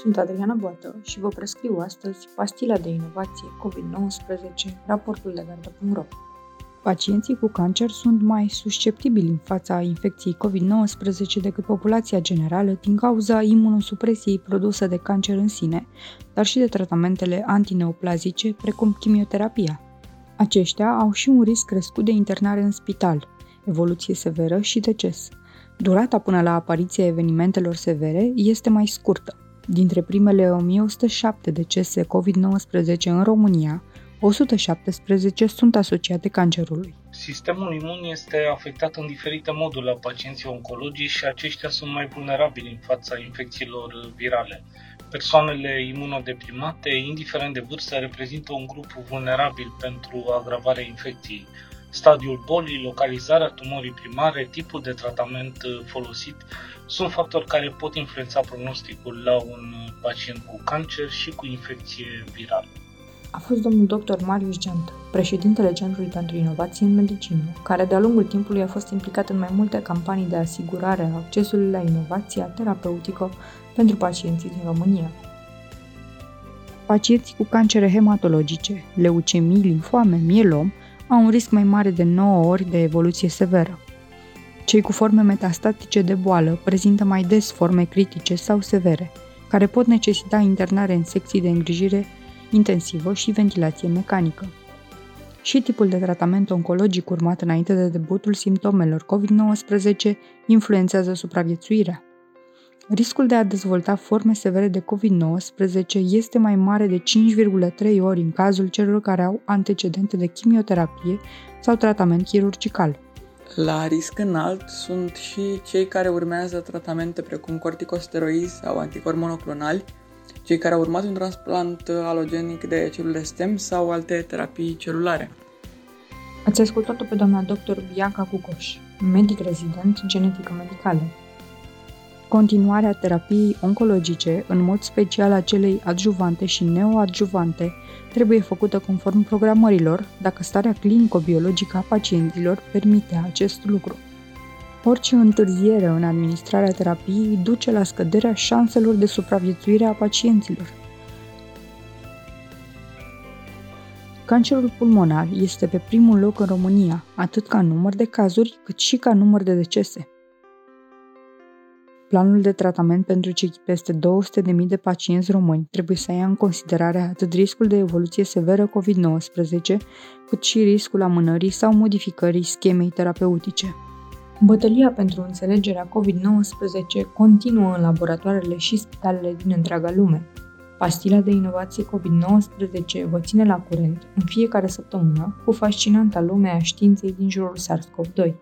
Sunt Adriana Boată și vă prescriu astăzi pastila de inovație COVID-19, raportul de gardă.ro. Pacienții cu cancer sunt mai susceptibili în fața infecției COVID-19 decât populația generală din cauza imunosupresiei produse de cancer în sine, dar și de tratamentele antineoplazice, precum chimioterapia. Aceștia au și un risc crescut de internare în spital, evoluție severă și deces. Durata până la apariția evenimentelor severe este mai scurtă. Dintre primele 1107 decese COVID-19 în România, 117 sunt asociate cancerului. Sistemul imun este afectat în diferite moduri la pacienții oncologici și aceștia sunt mai vulnerabili în fața infecțiilor virale. Persoanele imunodeprimate, indiferent de vârstă, reprezintă un grup vulnerabil pentru agravarea infecției. Stadiul bolii, localizarea tumorii primare, tipul de tratament folosit sunt factori care pot influența prognosticul la un pacient cu cancer și cu infecție virală a fost domnul dr. Marius Geantă, președintele Centrului pentru Inovație în Medicină, care de-a lungul timpului a fost implicat în mai multe campanii de asigurare a accesului la inovația terapeutică pentru pacienții din România. Pacienții cu cancere hematologice, leucemii, linfoame, mielom, au un risc mai mare de 9 ori de evoluție severă. Cei cu forme metastatice de boală prezintă mai des forme critice sau severe, care pot necesita internare în secții de îngrijire intensivă și ventilație mecanică. Și tipul de tratament oncologic urmat înainte de debutul simptomelor COVID-19 influențează supraviețuirea. Riscul de a dezvolta forme severe de COVID-19 este mai mare de 5,3 ori în cazul celor care au antecedente de chimioterapie sau tratament chirurgical. La risc înalt sunt și cei care urmează tratamente precum corticosteroizi sau anticorpi monoclonali, cei care au urmat un transplant alogenic de celule STEM sau alte terapii celulare. Ați ascultat-o pe doamna dr. Bianca Cucoș, medic rezident genetică medicală. Continuarea terapiei oncologice, în mod special a celei adjuvante și neoadjuvante, trebuie făcută conform programărilor dacă starea clinico-biologică a pacienților permite acest lucru. Orice întârziere în administrarea terapiei duce la scăderea șanselor de supraviețuire a pacienților. Cancerul pulmonar este pe primul loc în România, atât ca număr de cazuri, cât și ca număr de decese. Planul de tratament pentru cei peste 200.000 de pacienți români trebuie să ia în considerare atât riscul de evoluție severă COVID-19, cât și riscul amânării sau modificării schemei terapeutice. Bătălia pentru înțelegerea COVID-19 continuă în laboratoarele și spitalele din întreaga lume. Pastila de inovație COVID-19 vă ține la curent în fiecare săptămână cu fascinanta lume a științei din jurul SARS-CoV-2.